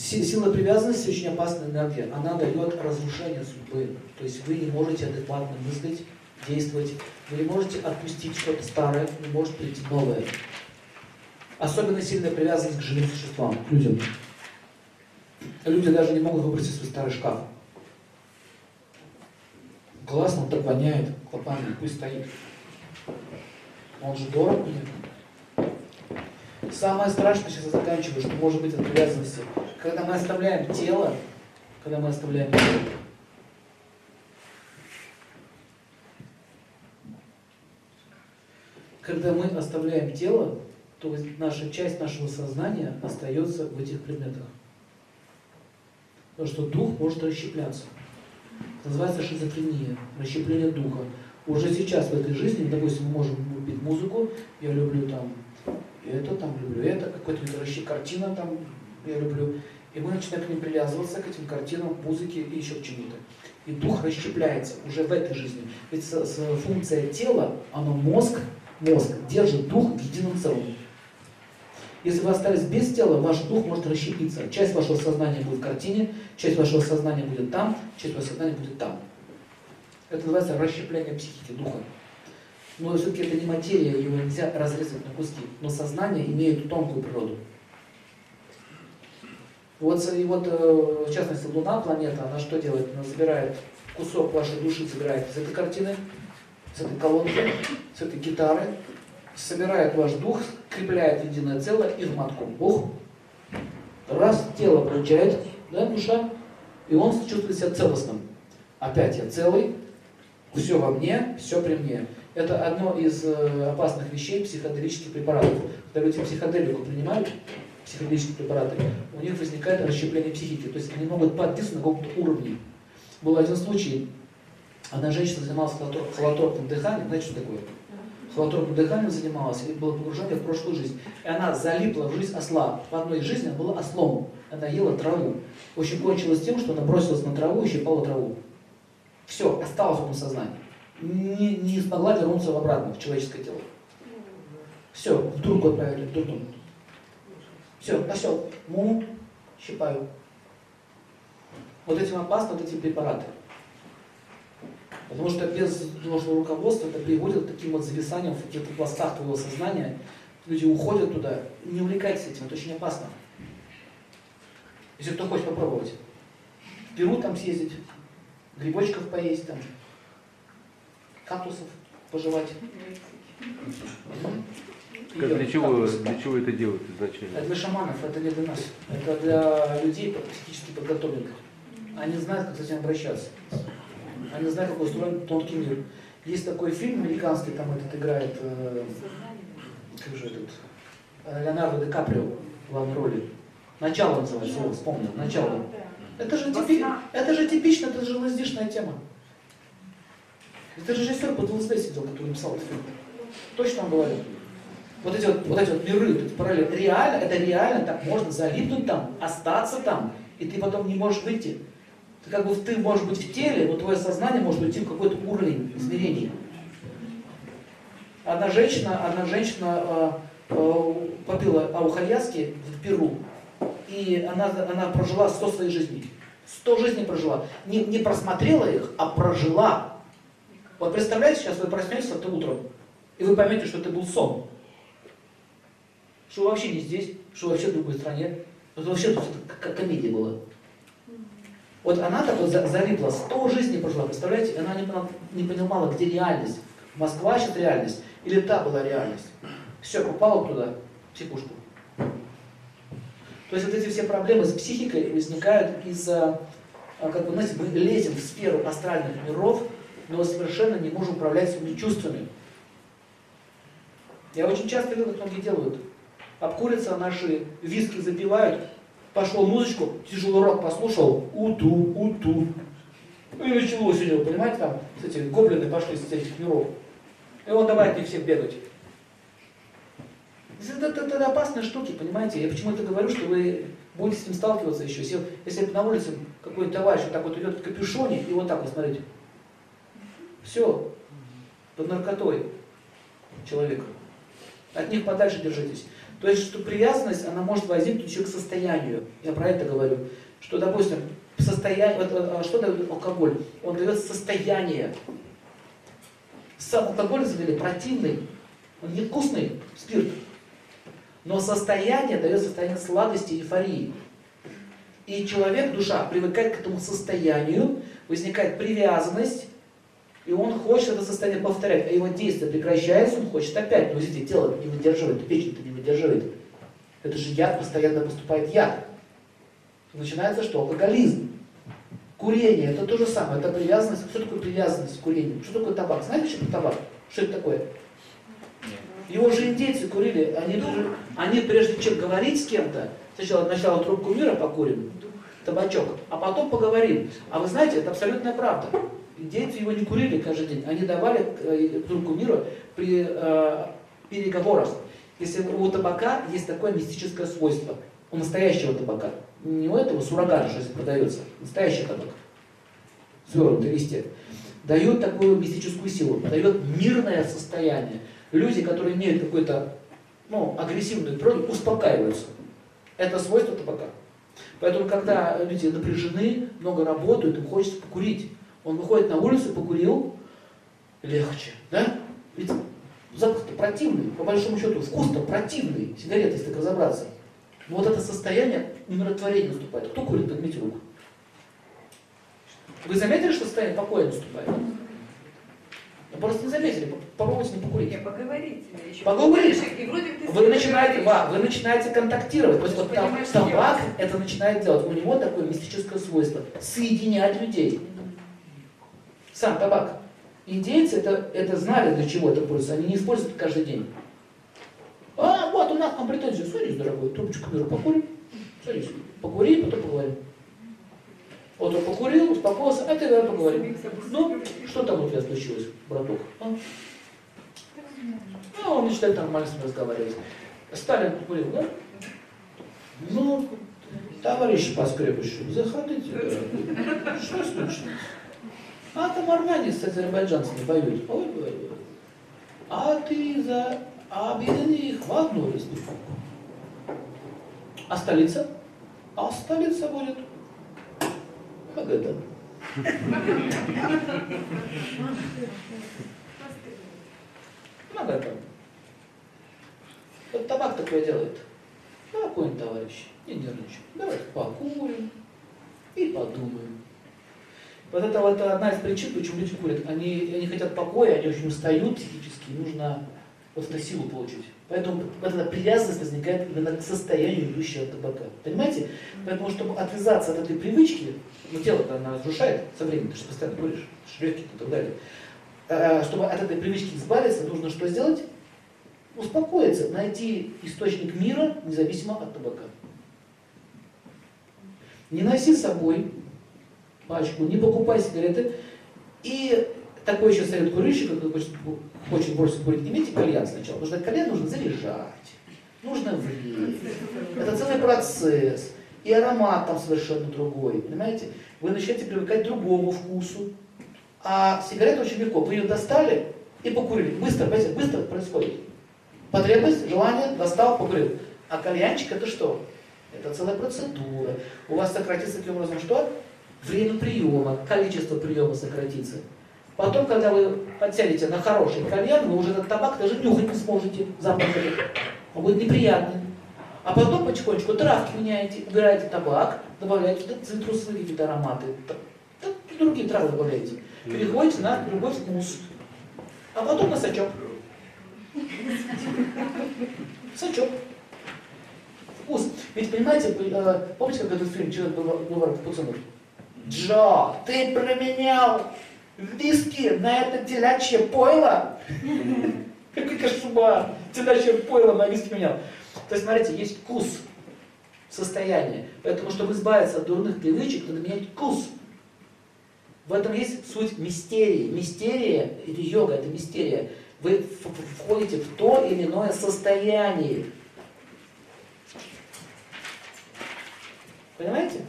Сила привязанности очень опасная энергия. Она дает разрушение судьбы. То есть вы не можете адекватно мыслить, действовать. Вы не можете отпустить что-то старое, не может прийти новое. Особенно сильная привязанность к живым существам, к людям. Люди даже не могут выбросить свой старый шкаф. Классно, он так воняет клопами, пусть стоит. Он же дорог мне. Самое страшное, сейчас я заканчиваю, что может быть от привязанности. Когда мы оставляем тело, когда мы оставляем тело, когда мы оставляем тело, то наша часть нашего сознания остается в этих предметах. Потому что дух может расщепляться. Это называется шизофрения, расщепление духа. Уже сейчас в этой жизни, допустим, мы можем любить музыку, я люблю там это, там люблю это, какой-то вид картина там я люблю. И мы начинаем к ним привязываться, к этим картинам, музыке и еще к чему-то. И дух расщепляется уже в этой жизни. Ведь с, с, функция тела, оно мозг, мозг держит дух в едином целом. Если вы остались без тела, ваш дух может расщепиться. Часть вашего сознания будет в картине, часть вашего сознания будет там, часть вашего сознания будет там. Это называется расщепление психики, духа. Но все-таки это не материя, его нельзя разрезать на куски. Но сознание имеет тонкую природу. Вот, и вот, э, в частности, Луна, планета, она что делает? Она забирает кусок вашей души, забирает из этой картины, с этой колонки, с этой гитары, собирает ваш дух, крепляет единое целое и в матку. Ух! Раз тело получает, да, душа, и он чувствует себя целостным. Опять я целый, все во мне, все при мне. Это одно из э, опасных вещей психоделических препаратов. Когда люди психоделику принимают, психоделические препараты, у них возникает расщепление психики. То есть они могут подписаны на каком-то уровне. Был один случай, одна женщина занималась холотропным дыханием, знаете, что такое? холотропным дыханием занималась, и было погружение в прошлую жизнь. И она залипла в жизнь осла. В одной жизни она была ослом. Она ела траву. В общем, кончилось тем, что она бросилась на траву и щипала траву. Все, осталось в сознании. Не, не смогла вернуться обратно в человеческое тело. Все, в отправили, в дурдом. Все, осел, му, щипаю. Вот этим опасны вот эти препараты. Потому что без должного руководства это приводит к таким вот зависаниям в каких-то пластах твоего сознания. Люди уходят туда. Не увлекайтесь этим, это очень опасно. Если кто хочет попробовать. В Перу там съездить, грибочков поесть там, кактусов пожевать. Как для чего, для чего это делают изначально? Это для шаманов, это не для нас. Это для людей психически подготовленных. Они знают, как с этим обращаться. Они знают, как устроен тонкий мир. Есть такой фильм американский, там этот играет, э, как же этот, э, Леонардо Ди Каприо в главной роли. Начало называется, вспомнил, начало. Это же, типи, это же типично, это же лаздишная тема. Это режиссер под ЛСД сидел, который написал этот фильм. Точно он говорит. Вот эти вот, вот эти вот миры, вот эти параллели, реально, это реально так можно залипнуть там, остаться там, и ты потом не можешь выйти. Ты как бы ты можешь быть в теле, но твое сознание может уйти в какой-то уровень измерений. Одна женщина, одна женщина э, э, попила аухальяски в Перу, и она, она прожила 100 своих жизней. 100 жизней прожила. Не, не просмотрела их, а прожила. Вот представляете, сейчас вы проснетесь это утром, и вы поймете, что это был сон. Что вы вообще не здесь, что вы вообще в другой стране. Это вообще тут как комедия была. Вот она так вот залипла, сто жизней прожила, представляете? Она не, не понимала, где реальность. Москва сейчас реальность, или та была реальность. Все, попала туда, в психушку. То есть вот эти все проблемы с психикой возникают из-за, а, как бы, знаете, мы лезем в сферу астральных миров, но совершенно не можем управлять своими чувствами. Я очень часто видел, как многие делают. Обкурятся наши виски запивают, пошел музычку, тяжелый рок послушал, уту, уту. И началось у него, понимаете, там, эти гоблины пошли с этих миров. И он давай от них всех бегать. Это, это, это опасные штуки, понимаете? Я почему это говорю, что вы будете с этим сталкиваться еще. Если, если на улице какой-нибудь товарищ вот так вот идет в капюшоне, и вот так вот, смотрите. Все, под наркотой человек. От них подальше держитесь. То есть, что привязанность, она может возникнуть еще к состоянию. Я про это говорю. Что, допустим, состояние, вот, а что дает алкоголь? Он дает состояние. Сам алкоголь, на противный, он невкусный, спирт. Но состояние дает состояние сладости, эйфории. И человек, душа, привыкает к этому состоянию, возникает привязанность, и он хочет это состояние повторять, а его действие прекращается, он хочет опять. Но видите, тело не выдерживает, печень-то не выдерживает. Это же яд, постоянно поступает яд. Начинается что? Алкоголизм. Курение, это то же самое, это привязанность. Что такое привязанность к курению? Что такое табак? Знаете, что такое табак? Что это такое? Его же индейцы курили, они, они прежде чем говорить с кем-то, сначала, сначала трубку мира покурим, табачок, а потом поговорим. А вы знаете, это абсолютная правда. Индейцы его не курили каждый день, они давали э, трубку мира при э, переговорах. Если у табака есть такое мистическое свойство, у настоящего табака, не у этого суррогата, что здесь продается, настоящий табак, свернутый листья, дает такую мистическую силу, дает мирное состояние. Люди, которые имеют какую-то ну, агрессивную природу, успокаиваются. Это свойство табака. Поэтому, когда люди напряжены, много работают, им хочется покурить. Он выходит на улицу, покурил, легче, да? Ведь запах-то противный, по большому счету, вкус-то противный, сигареты, если так разобраться. Но вот это состояние умиротворения наступает. Кто курит, поднимите руку. Вы заметили, что состояние покоя наступает? Ну, просто не заметили, попробуйте не покурить. Не, поговорите. Поговорите. Вы начинаете, ва, вы начинаете контактировать. То есть вот там, табак это начинает делать. У него такое мистическое свойство. Соединять людей. Сам табак. Индейцы это, это знали, для чего это пользуется. Они не используют это каждый день. А, вот у нас там претензии. Садись, дорогой, трубочку беру, покурим. Садись, покури, потом поговорим. Он покурил, успокоился, а ты давай поговорим. Ну, что там у тебя случилось, браток? А? Ну, он начинает нормально с ним разговаривать. Сталин покурил, да? Ну, товарищи по скрепышу, заходите. Что случилось? А там армяне с азербайджанцами воюют. Ой, ой, ой. А ты за а объедини их в одну республику. А столица? А столица будет Магадан. Магадан. Вот табак такое делает. Спокойно, товарищи, не нервничай. Давайте покурим и подумаем. Вот это вот одна из причин, почему люди курят. Они, они хотят покоя, они очень устают психически, нужно вот эту силу получить. Поэтому вот эта привязанность возникает именно к состоянию идущего от табака. Понимаете? Поэтому, чтобы отвязаться от этой привычки, ну тело-то она разрушает со временем, ты же постоянно куришь, легкие и так далее. А, чтобы от этой привычки избавиться, нужно что сделать? Успокоиться, найти источник мира, независимо от табака. Не носи с собой пачку, не покупай сигареты. И такой еще совет курильщика, кто хочет, хочет бросить курить, имейте кальян сначала, потому что кальян нужно заряжать, нужно время. Это целый процесс. И аромат там совершенно другой, понимаете? Вы начинаете привыкать к другому вкусу. А сигарета очень легко. Вы ее достали и покурили. Быстро, понимаете, быстро происходит. Потребность, желание, достал, покурил. А кальянчик это что? Это целая процедура. У вас сократится таким образом что? Время приема, количество приема сократится. Потом, когда вы подсядете на хороший кальян, вы уже этот табак даже нюхать не сможете, запах Он будет неприятный. А потом потихонечку травки меняете, убираете табак, добавляете цитрусовые какие-то ароматы, другие травы добавляете. Переходите на другой вкус. А потом на сачок. Сачок. Вкус. Ведь понимаете, э, помните, как этот фильм «Человек был пацанов»? Джо, ты променял виски на это телячье пойло? Какой кошмар! Телячье пойло на виски менял. То есть, смотрите, есть вкус, состояние. Поэтому, чтобы избавиться от дурных привычек, надо менять вкус. В этом есть суть мистерии. Мистерия, это йога, это мистерия. Вы входите в то или иное состояние. Понимаете?